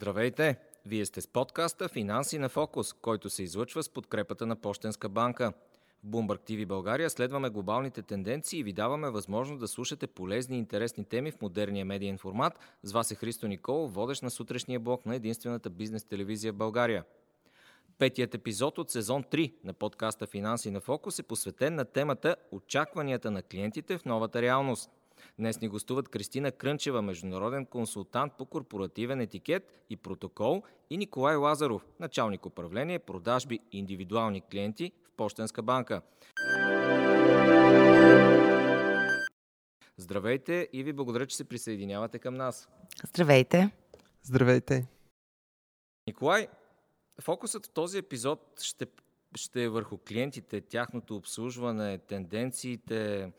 Здравейте! Вие сте с подкаста Финанси на фокус, който се излъчва с подкрепата на Пощенска банка. В Bloomberg TV България следваме глобалните тенденции и ви даваме възможност да слушате полезни и интересни теми в модерния медиен формат. С вас е Христо Никол, водещ на сутрешния блок на единствената бизнес телевизия в България. Петият епизод от сезон 3 на подкаста Финанси на фокус е посветен на темата Очакванията на клиентите в новата реалност – Днес ни гостуват Кристина Крънчева, международен консултант по корпоративен етикет и протокол и Николай Лазаров, началник управление, продажби и индивидуални клиенти в Пощенска банка. Здравейте и ви благодаря, че се присъединявате към нас. Здравейте. Здравейте. Николай, фокусът в този епизод ще, ще е върху клиентите, тяхното обслужване, тенденциите,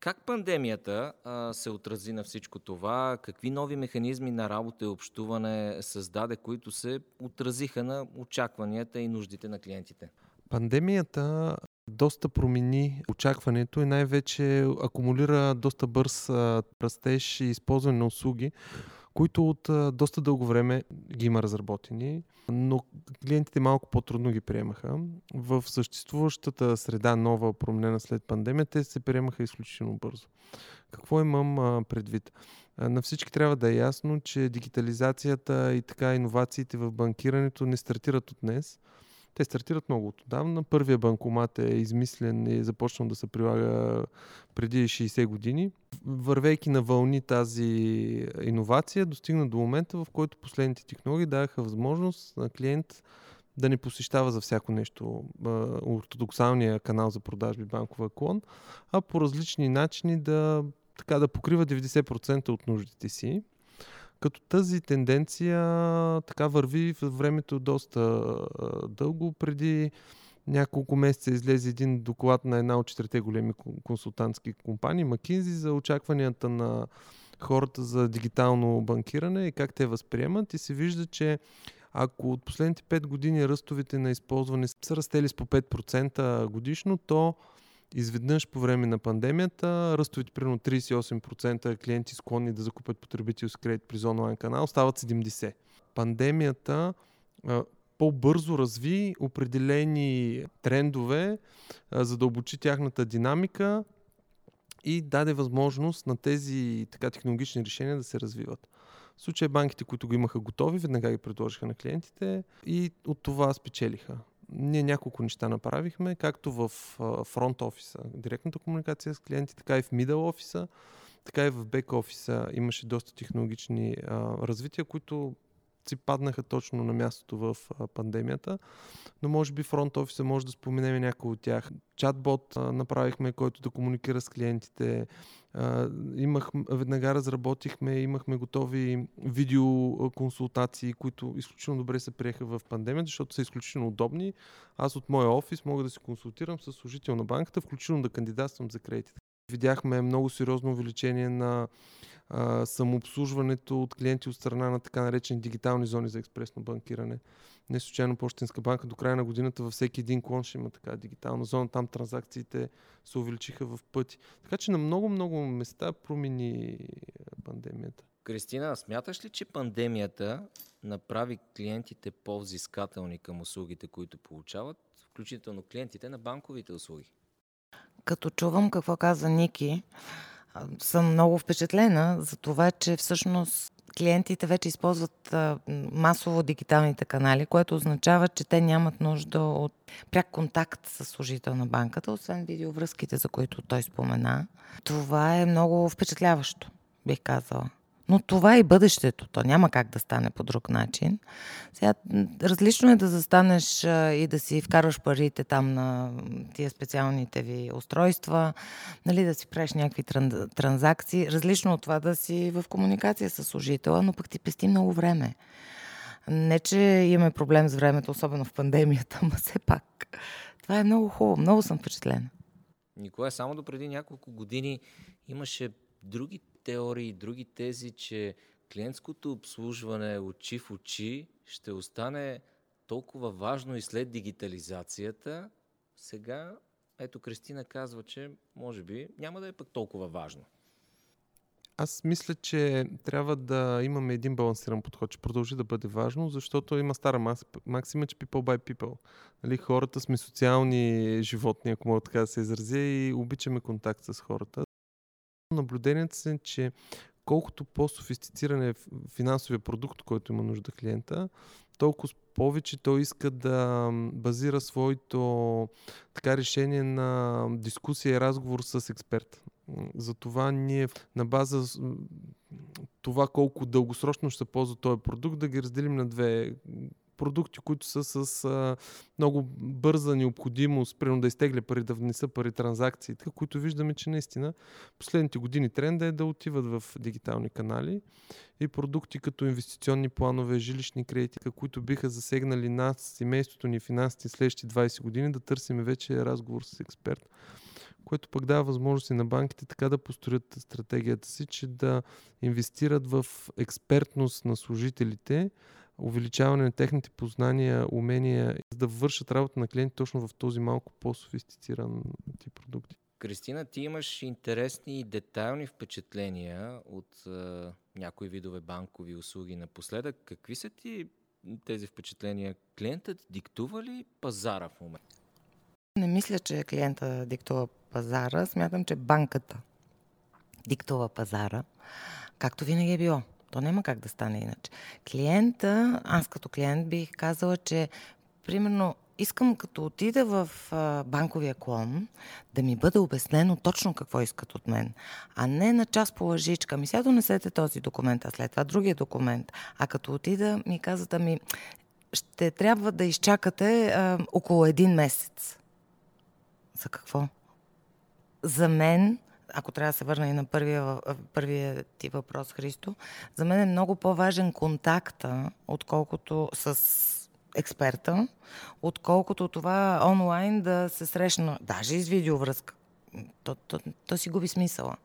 как пандемията а, се отрази на всичко това? Какви нови механизми на работа и общуване създаде, които се отразиха на очакванията и нуждите на клиентите? Пандемията доста промени очакването и най-вече акумулира доста бърз растеж и използване на услуги, които от доста дълго време ги има разработени, но клиентите малко по-трудно ги приемаха. В съществуващата среда, нова, променена след пандемия, те се приемаха изключително бързо. Какво имам предвид? На всички трябва да е ясно, че дигитализацията и така иновациите в банкирането не стартират от днес – те стартират много отдавна. Първия банкомат е измислен и е започнал да се прилага преди 60 години. Вървейки на вълни тази иновация, достигна до момента, в който последните технологии даваха възможност на клиент да не посещава за всяко нещо ортодоксалния канал за продажби банкова клон, а по различни начини да, така, да покрива 90% от нуждите си. Като тази тенденция така върви в времето доста дълго. Преди няколко месеца излезе един доклад на една от четирите големи консултантски компании, McKinsey, за очакванията на хората за дигитално банкиране и как те възприемат. И се вижда, че ако от последните 5 години ръстовите на използване са растели с по 5% годишно, то изведнъж по време на пандемията ръстовите примерно 38% клиенти склонни да закупят потребителски кредит през онлайн канал стават 70%. Пандемията по-бързо разви определени трендове, задълбочи тяхната динамика и даде възможност на тези така технологични решения да се развиват. В случай банките, които го имаха готови, веднага ги предложиха на клиентите и от това спечелиха ние няколко неща направихме, както в фронт офиса, директната комуникация с клиенти, така и в мидъл офиса, така и в бек офиса имаше доста технологични а, развития, които си паднаха точно на мястото в пандемията. Но може би фронт офиса може да споменем някои от тях. Чатбот направихме, който да комуникира с клиентите. Имах, веднага разработихме, имахме готови видеоконсултации, които изключително добре се приеха в пандемията, защото са изключително удобни. Аз от моя офис мога да се консултирам с служител на банката, включително да кандидатствам за кредитите. Видяхме много сериозно увеличение на а, самообслужването от клиенти от страна на така наречени дигитални зони за експресно банкиране. Не случайно Почтенска банка до края на годината във всеки един клон ще има така дигитална зона. Там транзакциите се увеличиха в пъти. Така че на много-много места промени пандемията. Кристина, смяташ ли, че пандемията направи клиентите по-взискателни към услугите, които получават, включително клиентите на банковите услуги? Като чувам какво каза Ники, съм много впечатлена за това, че всъщност клиентите вече използват масово дигиталните канали, което означава, че те нямат нужда от пряк контакт с служител на банката, освен видеовръзките, за които той спомена. Това е много впечатляващо, бих казала. Но това е и бъдещето. То няма как да стане по друг начин. Сега, различно е да застанеш и да си вкарваш парите там на тия специалните ви устройства, нали, да си правиш някакви транзакции. Различно от това да си в комуникация с служителя, но пък ти пести много време. Не, че имаме проблем с времето, особено в пандемията, но все пак. Това е много хубаво. Много съм впечатлена. Николай, само до преди няколко години имаше други теории, други тези, че клиентското обслужване очи в очи ще остане толкова важно и след дигитализацията, сега ето Кристина казва, че може би няма да е пък толкова важно. Аз мисля, че трябва да имаме един балансиран подход, че продължи да бъде важно, защото има стара максима, че people by people. Нали, хората сме социални животни, ако мога така да се изразя, и обичаме контакт с хората. Наблюдението се, че колкото по-софистициран е финансовия продукт, който има нужда клиента, толкова повече той иска да базира своето така решение на дискусия и разговор с експерт. Затова ние на база това колко дългосрочно ще ползва този продукт, да ги разделим на две продукти, които са с а, много бърза необходимост, примерно да изтегля пари, да внеса пари, транзакции, така, които виждаме, че наистина последните години тренда е да отиват в дигитални канали и продукти като инвестиционни планове, жилищни кредити, които биха засегнали нас, семейството ни, финансите следващите 20 години, да търсим вече разговор с експерт което пък дава възможности на банките така да построят стратегията си, че да инвестират в експертност на служителите, увеличаване на техните познания, умения, за да вършат работа на клиенти точно в този малко по-софистициран тип продукти. Кристина, ти имаш интересни и детайлни впечатления от е, някои видове банкови услуги напоследък. Какви са ти тези впечатления? Клиентът диктува ли пазара в момента? Не мисля, че клиента диктува пазара. Смятам, че банката диктува пазара, както винаги е било. То няма как да стане иначе. Клиента, аз като клиент бих казала, че примерно искам като отида в банковия клон да ми бъде обяснено точно какво искат от мен, а не на час по лъжичка. Ми сега донесете този документ, а след това другия документ. А като отида ми казват, ми ще трябва да изчакате а, около един месец. За какво? За мен ако трябва да се върна и на първия, първия ти въпрос, Христо, за мен е много по-важен контакта, отколкото с експерта, отколкото това онлайн да се срещна, даже и с видеовръзка. То, то, то си губи смисъла.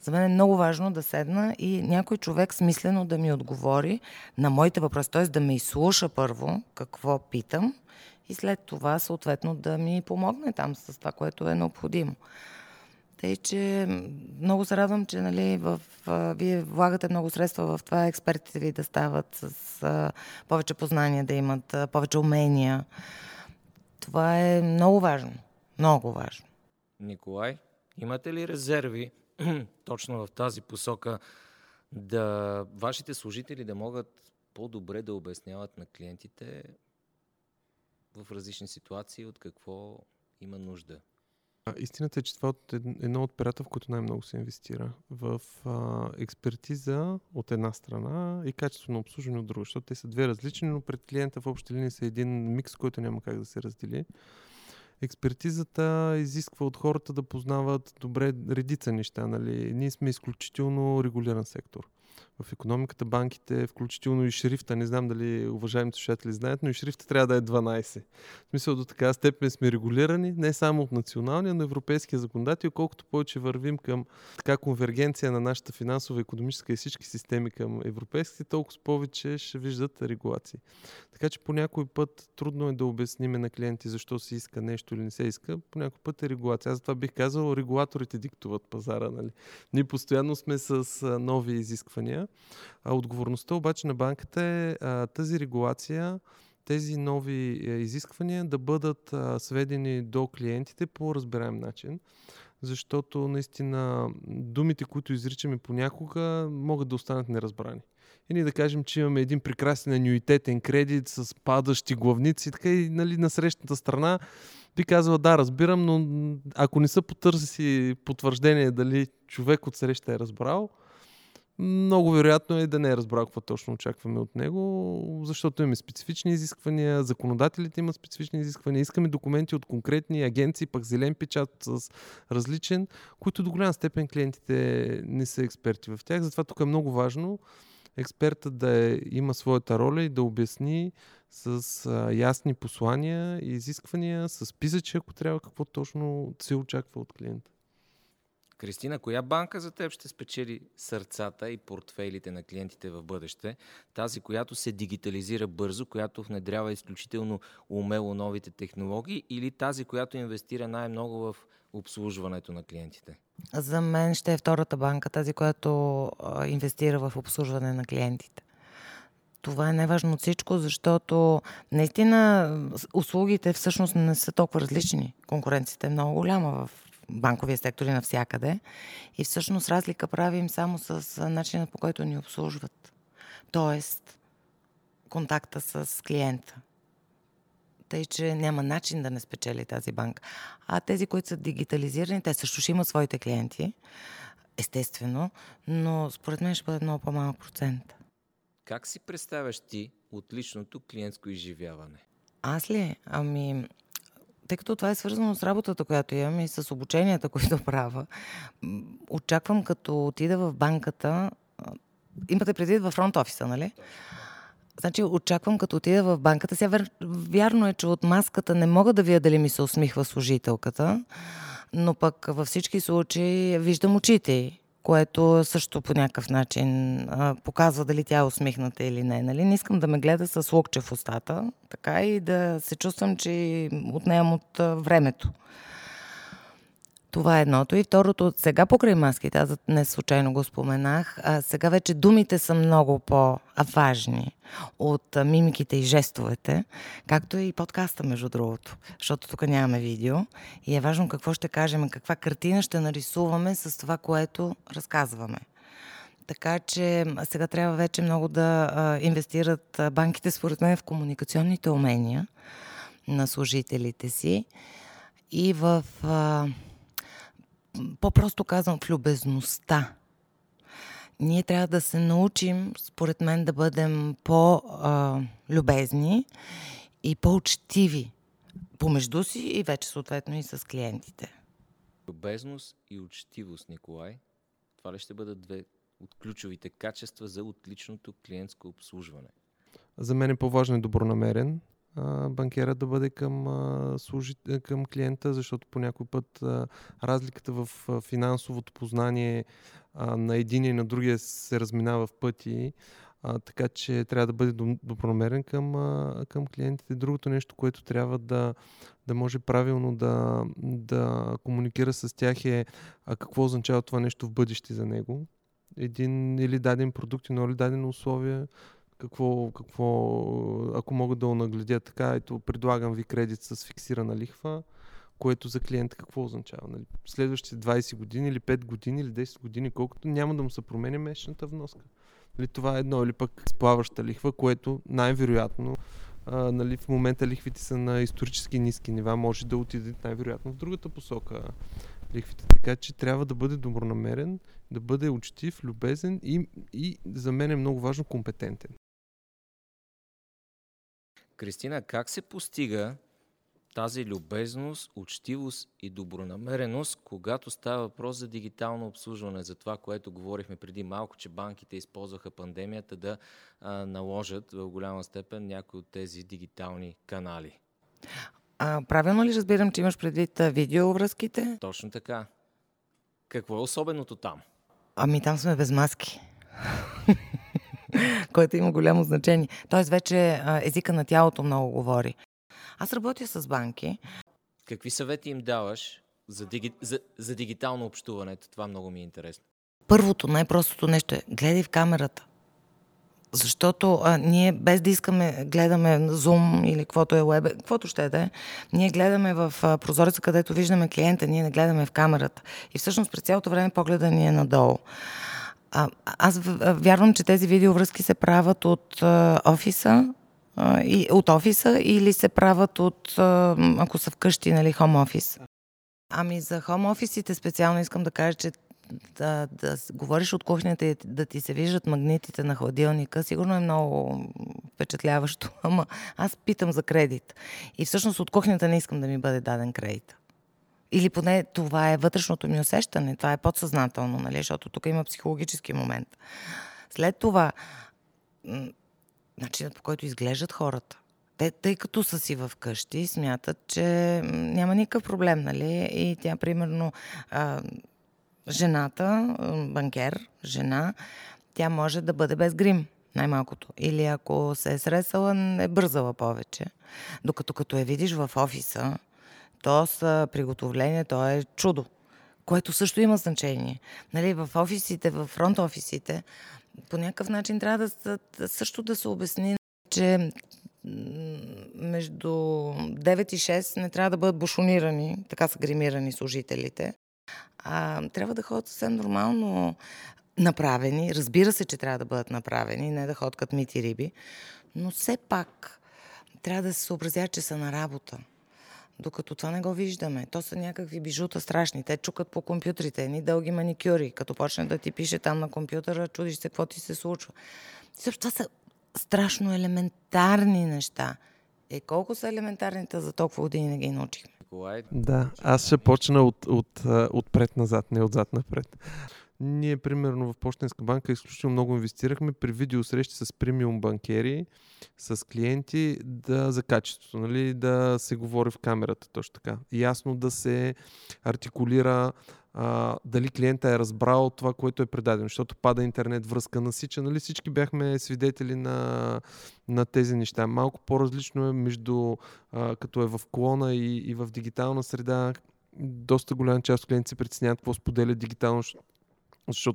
За мен е много важно да седна и някой човек смислено да ми отговори на моите въпроси, т.е. да ме изслуша първо какво питам и след това съответно да ми помогне там с това, което е необходимо. Тъй, че много се радвам, че нали, в, а, вие влагате много средства в това експертите ви да стават с а, повече познания, да имат а, повече умения. Това е много важно. Много важно. Николай, имате ли резерви точно в тази посока да вашите служители да могат по-добре да обясняват на клиентите в различни ситуации от какво има нужда? Истината е, че това е едно от перата, в които най-много се инвестира. В а, експертиза от една страна и качество на обслужване от друга, защото те са две различни, но пред клиента в общи линии са един микс, който няма как да се раздели. Експертизата изисква от хората да познават добре редица неща. Нали? Ние сме изключително регулиран сектор в економиката, банките, включително и шрифта. Не знам дали уважаемите слушатели знаят, но и шрифта трябва да е 12. В смисъл до така степен сме регулирани, не само от националния, но европейския законодател, колкото повече вървим към така конвергенция на нашата финансова, економическа и всички системи към европейските, толкова повече ще виждат регулации. Така че по някой път трудно е да обясниме на клиенти защо се иска нещо или не се иска. По някой път е регулация. Аз затова бих казал, регулаторите диктуват пазара. Нали? Ние постоянно сме с нови изисквания. А отговорността обаче на банката е а, тази регулация, тези нови е, изисквания да бъдат а, сведени до клиентите по разбираем начин защото наистина думите, които изричаме понякога, могат да останат неразбрани. И ние да кажем, че имаме един прекрасен анюитетен кредит с падащи главници, така и нали, на срещната страна би казва, да, разбирам, но ако не са потърси потвърждение дали човек от среща е разбрал, много вероятно е да не е разбрал какво точно очакваме от него, защото имаме специфични изисквания, законодателите имат специфични изисквания, искаме документи от конкретни агенции, пък зелен печат с различен, които до голяма степен клиентите не са експерти в тях. Затова тук е много важно експертът да е, има своята роля и да обясни с а, ясни послания и изисквания, с писачи, ако трябва, какво точно се очаква от клиента. Кристина, коя банка за теб ще спечели сърцата и портфейлите на клиентите в бъдеще? Тази, която се дигитализира бързо, която внедрява изключително умело новите технологии или тази, която инвестира най-много в обслужването на клиентите? За мен ще е втората банка, тази, която инвестира в обслужване на клиентите. Това е най-важно от всичко, защото наистина услугите всъщност не са толкова различни. Конкуренцията е много голяма в банковия сектор и навсякъде. И всъщност разлика правим само с начина по който ни обслужват. Тоест, контакта с клиента. Тъй, че няма начин да не спечели тази банка. А тези, които са дигитализирани, те също ще имат своите клиенти, естествено, но според мен ще бъде много по-малък процент. Как си представяш ти отличното клиентско изживяване? Аз ли? Ами, тъй като това е свързано с работата, която имам и с обученията, които правя, очаквам като отида в банката, имате предвид във фронт офиса, нали? Значи очаквам като отида в банката. Сега вярно е, че от маската не мога да видя дали ми се усмихва служителката, но пък във всички случаи виждам очите което също по някакъв начин а, показва дали тя е усмихната или не. Нали? Не искам да ме гледа с локче в устата, така и да се чувствам, че отнемам от а, времето. Това е едното. И второто, сега покрай маските, аз не случайно го споменах, а сега вече думите са много по-важни от мимиките и жестовете, както и подкаста, между другото, защото тук нямаме видео и е важно какво ще кажем, каква картина ще нарисуваме с това, което разказваме. Така че сега трябва вече много да а, инвестират банките, според мен, в комуникационните умения на служителите си и в а, по-просто казвам, в любезността. Ние трябва да се научим, според мен, да бъдем по-любезни и по-учтиви помежду си и вече съответно и с клиентите. Любезност и учтивост, Николай. Това ли ще бъдат две от ключовите качества за отличното клиентско обслужване? За мен е по-важно и добронамерен банкера да бъде към, към клиента, защото по някой път разликата в финансовото познание на един и на другия се разминава в пъти. Така че трябва да бъде добронамерен към, към клиентите. Другото нещо, което трябва да, да може правилно да, да комуникира с тях е какво означава това нещо в бъдеще за него. Един или даден продукт, или дадено условие какво, какво, ако мога да нагледя така, ето предлагам ви кредит с фиксирана лихва, което за клиента какво означава? Нали? Следващите 20 години или 5 години или 10 години, колкото няма да му се променя месечната вноска. Нали, това е едно или пък сплаваща лихва, което най-вероятно а, нали, в момента лихвите са на исторически ниски нива, може да отиде най-вероятно в другата посока лихвите. Така че трябва да бъде добронамерен, да бъде учтив, любезен и, и за мен е много важно компетентен. Кристина, как се постига тази любезност, учтивост и добронамереност, когато става въпрос за дигитално обслужване, за това, което говорихме преди малко, че банките използваха пандемията да а, наложат в голяма степен някои от тези дигитални канали? А, правилно ли разбирам, че имаш предвид видеовръзките? Точно така. Какво е особеното там? Ами там сме без маски. което има голямо значение. Тоест вече езика на тялото много говори. Аз работя с банки. Какви съвети им даваш за, диги... за, за дигитално общуване? Това много ми е интересно. Първото, най-простото нещо е гледай в камерата. Защото а, ние без да искаме, гледаме Zoom или каквото е web, каквото ще да е, ние гледаме в а, прозореца, където виждаме клиента, ние не гледаме в камерата. И всъщност през цялото време погледа ни е надолу. А, аз вярвам, че тези видеовръзки се правят от а, офиса, и, от офиса или се правят от, ако са вкъщи, нали, хом офис. Ами за хом офисите специално искам да кажа, че да, да говориш от кухнята и да ти се виждат магнитите на хладилника, сигурно е много впечатляващо, ама аз питам за кредит. И всъщност от кухнята не искам да ми бъде даден кредит. Или поне това е вътрешното ми усещане, това е подсъзнателно, нали? защото тук има психологически момент. След това, начинът по който изглеждат хората. Те, тъй като са си в къщи, смятат, че няма никакъв проблем, нали? И тя, примерно, а, жената, банкер, жена, тя може да бъде без грим, най-малкото. Или ако се е сресала, е бързала повече. Докато като я видиш в офиса, то с приготовление, то е чудо, което също има значение. Нали, в офисите, в фронт офисите, по някакъв начин трябва да също да се обясни, че между 9 и 6 не трябва да бъдат бушонирани, така са гримирани служителите. А, трябва да ходят съвсем нормално направени. Разбира се, че трябва да бъдат направени, не да ходят като мити риби, но все пак трябва да се съобразят, че са на работа. Докато това не го виждаме. То са някакви бижута страшни. Те чукат по компютрите, ни дълги маникюри. Като почне да ти пише там на компютъра, чудиш се какво ти се случва. Също това са страшно елементарни неща. Е, колко са елементарните за толкова години не ги научихме? Да, аз ще почна от, от, отпред назад, не отзад напред. Ние, примерно, в Почтенска банка изключително много инвестирахме при видеосрещи с премиум банкери, с клиенти, да, за качеството, нали, да се говори в камерата точно така. Ясно да се артикулира а, дали клиента е разбрал това, което е предадено, защото пада интернет връзка, насича. Нали всички бяхме свидетели на, на тези неща. Малко по-различно е между а, като е в клона и, и в дигитална среда. Доста голяма част от клиентите се притесняват какво споделят дигитално, защото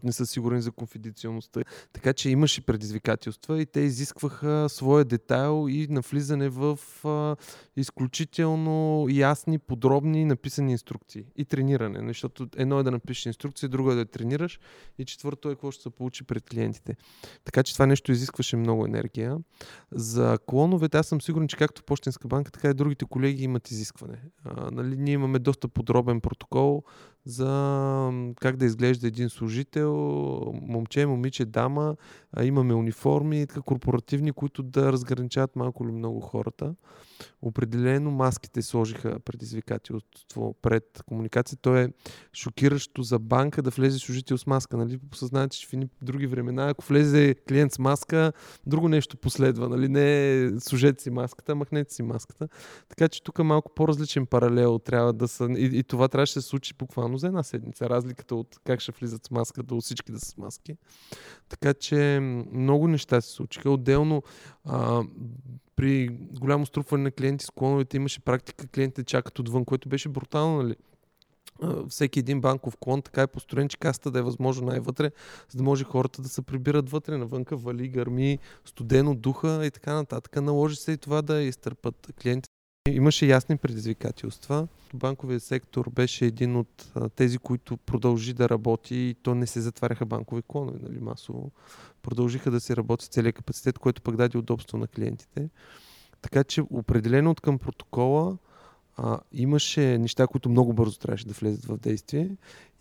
не са сигурни за конфиденциалността. Така че имаше предизвикателства и те изискваха своя детайл и навлизане в а, изключително ясни, подробни написани инструкции и трениране. Защото едно е да напишеш инструкция, друго е да тренираш и четвърто е какво ще се получи пред клиентите. Така че това нещо изискваше много енергия. За клоновете аз съм сигурен, че както Почтенска банка, така и другите колеги имат изискване. А, нали, ние имаме доста подробен протокол за как да изглежда един служител, момче, момиче, дама. Имаме униформи, корпоративни, които да разграничават малко или много хората. Определено маските сложиха предизвикателство пред комуникация. То е шокиращо за банка да влезе служител с маска. Нали? Осъзнаете, че в едни други времена, ако влезе клиент с маска, друго нещо последва. Нали? Не служете си маската, махнете си маската. Така че тук малко по-различен паралел трябва да са. И, и това трябваше да се случи буквално за една седмица. Разликата от как ще влизат с маска до всички да са с маски. Така че много неща се случиха. Отделно а, при голямо струпване на клиенти с клоновете имаше практика клиентите чакат отвън, което беше брутално, нали? всеки един банков клон така е построен, че каста да е възможно най-вътре, за да може хората да се прибират вътре, навънка вали, гърми, студено, духа и така нататък. Наложи се и това да изтърпат клиентите. Имаше ясни предизвикателства. Банковият сектор беше един от тези, които продължи да работи и то не се затваряха банкови клонове, нали, масово. Продължиха да се работи целият капацитет, което пък даде удобство на клиентите. Така че определено от към протокола а, имаше неща, които много бързо трябваше да влезат в действие.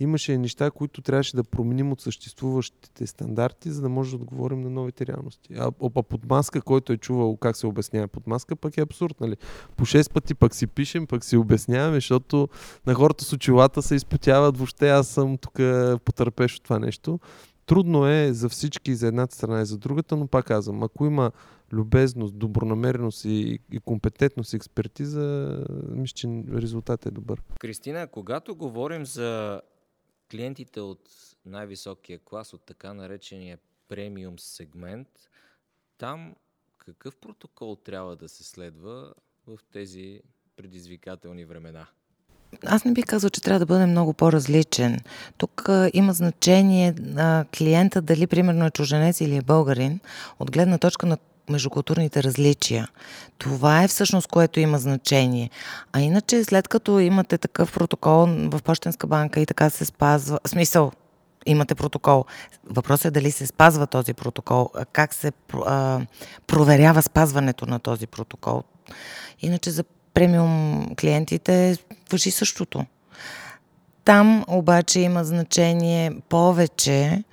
Имаше неща, които трябваше да променим от съществуващите стандарти, за да може да отговорим на новите реалности. А, а под маска, който е чувал как се обяснява под маска, пък е абсурд, нали? По 6 пъти пък си пишем, пък си обясняваме, защото на хората с очилата се изпотяват. Въобще аз съм тук потърпеш от това нещо. Трудно е за всички, за едната страна и за другата, но пак казвам, ако има любезност, добронамереност и, и компетентност и експертиза, мисля, че резултатът е добър. Кристина, когато говорим за клиентите от най-високия клас, от така наречения премиум сегмент, там какъв протокол трябва да се следва в тези предизвикателни времена? Аз не бих казал, че трябва да бъде много по-различен. Тук а, има значение на клиента дали примерно е чуженец или е българин, от гледна точка на междукултурните различия. Това е всъщност, което има значение. А иначе, след като имате такъв протокол в Почтенска банка и така се спазва, смисъл, имате протокол. Въпросът е дали се спазва този протокол, как се а, проверява спазването на този протокол. Иначе за премиум клиентите въжи същото. Там обаче има значение повече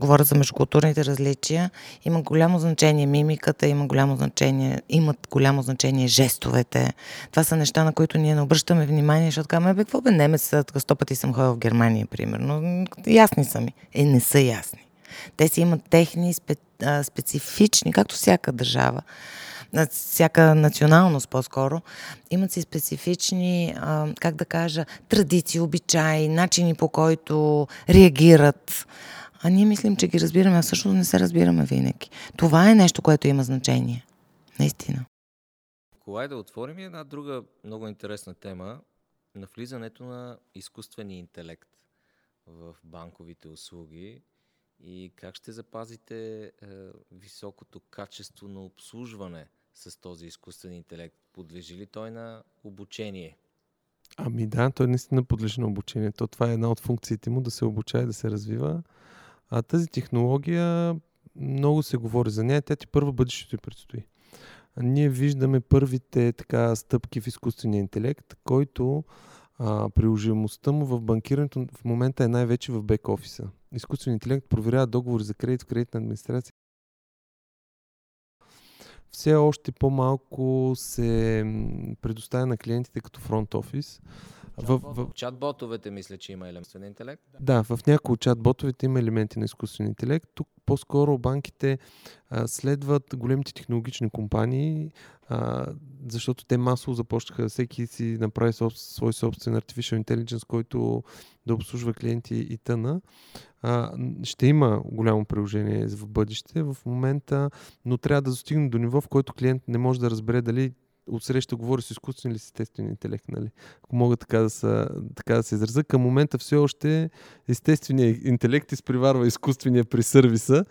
говоря за междукултурните различия, има голямо значение мимиката, има голямо значение, имат голямо значение жестовете. Това са неща, на които ние не обръщаме внимание, защото казваме, бе, какво бе, немец, сто пъти съм ходил в Германия, примерно. Ясни са ми. Е, не са ясни. Те си имат техни специфични, както всяка държава, всяка националност по-скоро, имат си специфични, как да кажа, традиции, обичаи, начини по който реагират. А ние мислим, че ги разбираме, а всъщност не се разбираме винаги. Това е нещо, което има значение. Наистина. Колай да отворим една друга много интересна тема на влизането на изкуствения интелект в банковите услуги и как ще запазите е, високото качество на обслужване с този изкуствен интелект? Подлежи ли той на обучение? Ами да, той наистина подлежи на обучение. То това е една от функциите му да се обучава и да се развива. А тази технология много се говори за нея. Тя ти първо бъдещето и предстои. Ние виждаме първите така стъпки в изкуствения интелект, който а, приложимостта му в банкирането в момента е най-вече в бек офиса. Изкуственият интелект проверява договори за кредит в кредитна администрация. Все още по-малко се предоставя на клиентите като фронт офис. В, в... Чат-ботовете мисля, че има елементен интелект. Да, в някои от чат-ботовете има елементи на изкуствен интелект. Тук по-скоро банките а, следват големите технологични компании, а, защото те масово започнаха всеки си направи соб, свой собствен Artificial Intelligence, който да обслужва клиенти и тъна. А, ще има голямо приложение в бъдеще в момента, но трябва да достигне до ниво, в който клиент не може да разбере дали отсреща говори с изкуствен или с естествен интелект, нали? Ако мога така да, са, така да се изразя. Към момента все още естественият интелект изпреварва изкуствения при сервиса,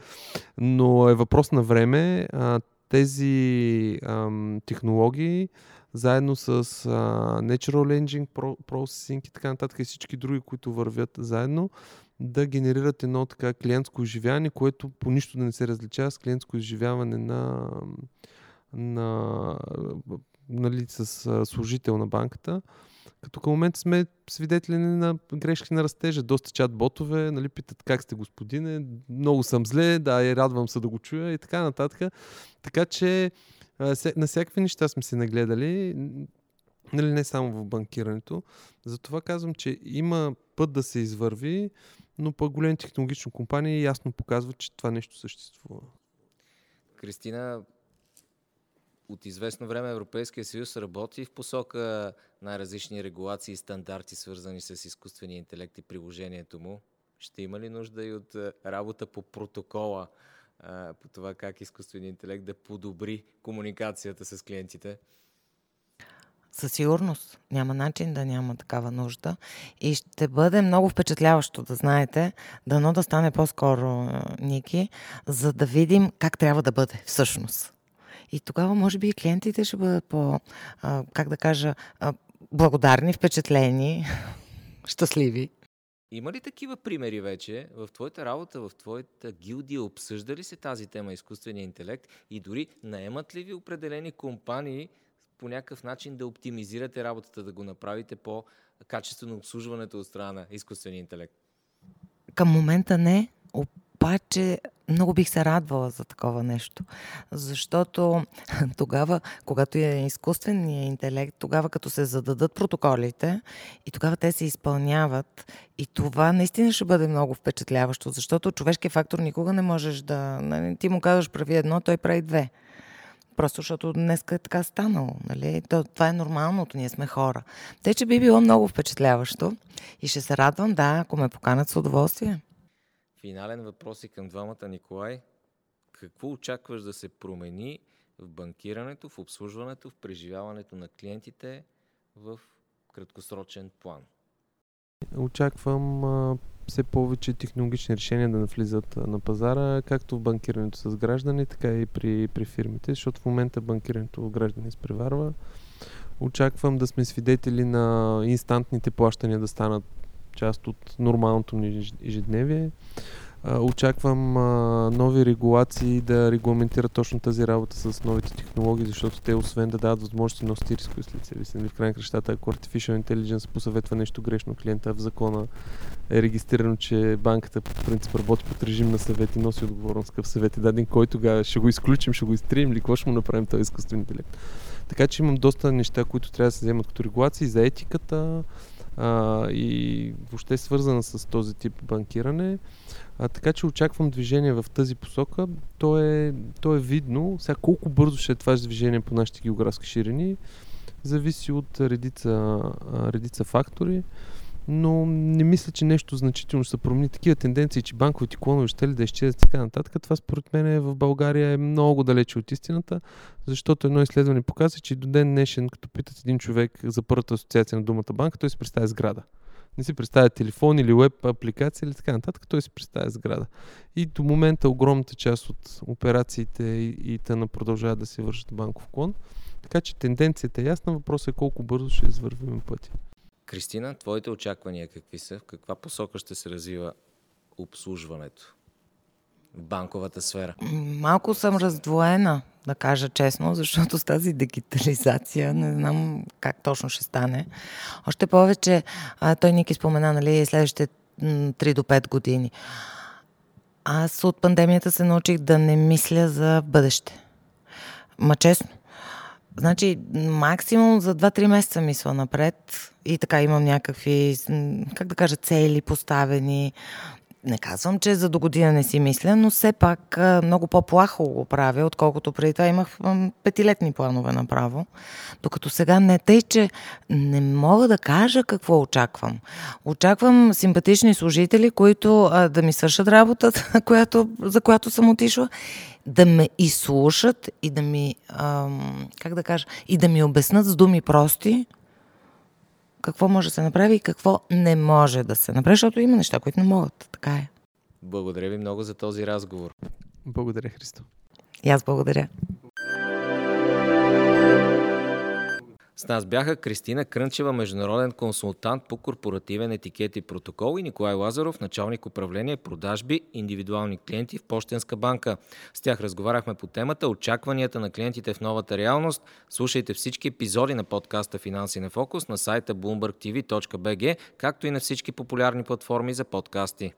но е въпрос на време. А, тези ам, технологии заедно с а, Natural Engine Processing и така нататък и всички други, които вървят заедно, да генерират едно така клиентско изживяване, което по нищо да не се различава с клиентско изживяване на, на нали, с служител на банката. Като към момента сме свидетели на грешки на растежа. Доста чат ботове, нали, питат как сте господине, много съм зле, да, и радвам се да го чуя и така нататък. Така че на всякакви неща сме се нагледали, нали, не само в банкирането. Затова казвам, че има път да се извърви, но пък големи технологични компании ясно показват, че това нещо съществува. Кристина, от известно време Европейския съюз работи в посока най-различни регулации и стандарти, свързани с изкуствения интелект и приложението му. Ще има ли нужда и от работа по протокола, по това как изкуственият интелект да подобри комуникацията с клиентите? Със сигурност. Няма начин да няма такава нужда. И ще бъде много впечатляващо да знаете, дано да стане по-скоро, Ники, за да видим как трябва да бъде всъщност. И тогава, може би, и клиентите ще бъдат по, а, как да кажа, а, благодарни, впечатлени, щастливи. Има ли такива примери вече в твоята работа, в твоята гилдия? Обсъжда ли се тази тема изкуствения интелект и дори наемат ли ви определени компании по някакъв начин да оптимизирате работата, да го направите по-качествено обслужването от страна на изкуствения интелект? Към момента не, обаче много бих се радвала за такова нещо. Защото тогава, когато е изкуственият интелект, тогава като се зададат протоколите и тогава те се изпълняват и това наистина ще бъде много впечатляващо, защото човешкият фактор никога не можеш да... Нали, ти му казваш прави едно, той прави две. Просто защото днес е така станало. Нали? То, това е нормалното, ние сме хора. Те, че би било много впечатляващо и ще се радвам, да, ако ме поканат с удоволствие. Финален въпрос и към двамата, Николай. Какво очакваш да се промени в банкирането, в обслужването, в преживяването на клиентите в краткосрочен план? Очаквам все повече технологични решения да навлизат на пазара, както в банкирането с граждани, така и при, при фирмите, защото в момента банкирането граждани изпреварва. Очаквам да сме свидетели на инстантните плащания да станат част от нормалното ни ежедневие. Очаквам нови регулации да регламентират точно тази работа с новите технологии, защото те освен да дадат възможности носят рискове след си. Нали, в крайна кращата, ако Artificial Intelligence посъветва нещо грешно клиента в закона е регистрирано, че банката по принцип работи под режим на съвет и носи отговорност към съвет и даден, кой тогава ще го изключим, ще го изтрием или какво ще му направим този изкуствен интелект. Така че имам доста неща, които трябва да се вземат като регулации за етиката, а, и въобще е свързана с този тип банкиране. А, така че очаквам движение в тази посока. То е, то е видно. Сега колко бързо ще е това движение по нашите географски ширини, зависи от редица, редица фактори но не мисля, че нещо значително ще се промени. Такива тенденции, че банковите клонове ще ли да изчезнат така нататък, това според мен е в България е много далече от истината, защото едно изследване показва, че до ден днешен, като питат един човек за първата асоциация на думата банка, той си представя сграда. Не си представя телефон или веб апликация или така нататък, той си представя сграда. И до момента огромната част от операциите и, и тъна продължават да се вършат банков клон. Така че тенденцията е ясна, въпросът е колко бързо ще извървим пътя. Кристина, твоите очаквания какви са? В каква посока ще се развива обслужването в банковата сфера? Малко съм раздвоена, да кажа честно, защото с тази дигитализация не знам как точно ще стане. Още повече, той Ники спомена, нали, следващите 3 до 5 години. Аз от пандемията се научих да не мисля за бъдеще. Ма честно. Значи, максимум за 2-3 месеца мисля напред и така имам някакви, как да кажа, цели поставени. Не казвам, че за до година не си мисля, но все пак много по-плахо го правя, отколкото преди това имах петилетни планове направо. Докато сега не тъй, че не мога да кажа какво очаквам. Очаквам симпатични служители, които а, да ми свършат работата, която, за която съм отишла да ме изслушат и да ми, ам, как да кажа, и да ми обяснат с думи прости какво може да се направи и какво не може да се направи, защото има неща, които не могат. Така е. Благодаря ви много за този разговор. Благодаря, Христо. И аз благодаря. С нас бяха Кристина Крънчева, международен консултант по корпоративен етикет и протокол и Николай Лазаров, началник управление продажби индивидуални клиенти в Пощенска банка. С тях разговаряхме по темата очакванията на клиентите в новата реалност. Слушайте всички епизоди на подкаста Финанси на фокус на сайта bloombergtv.bg, както и на всички популярни платформи за подкасти.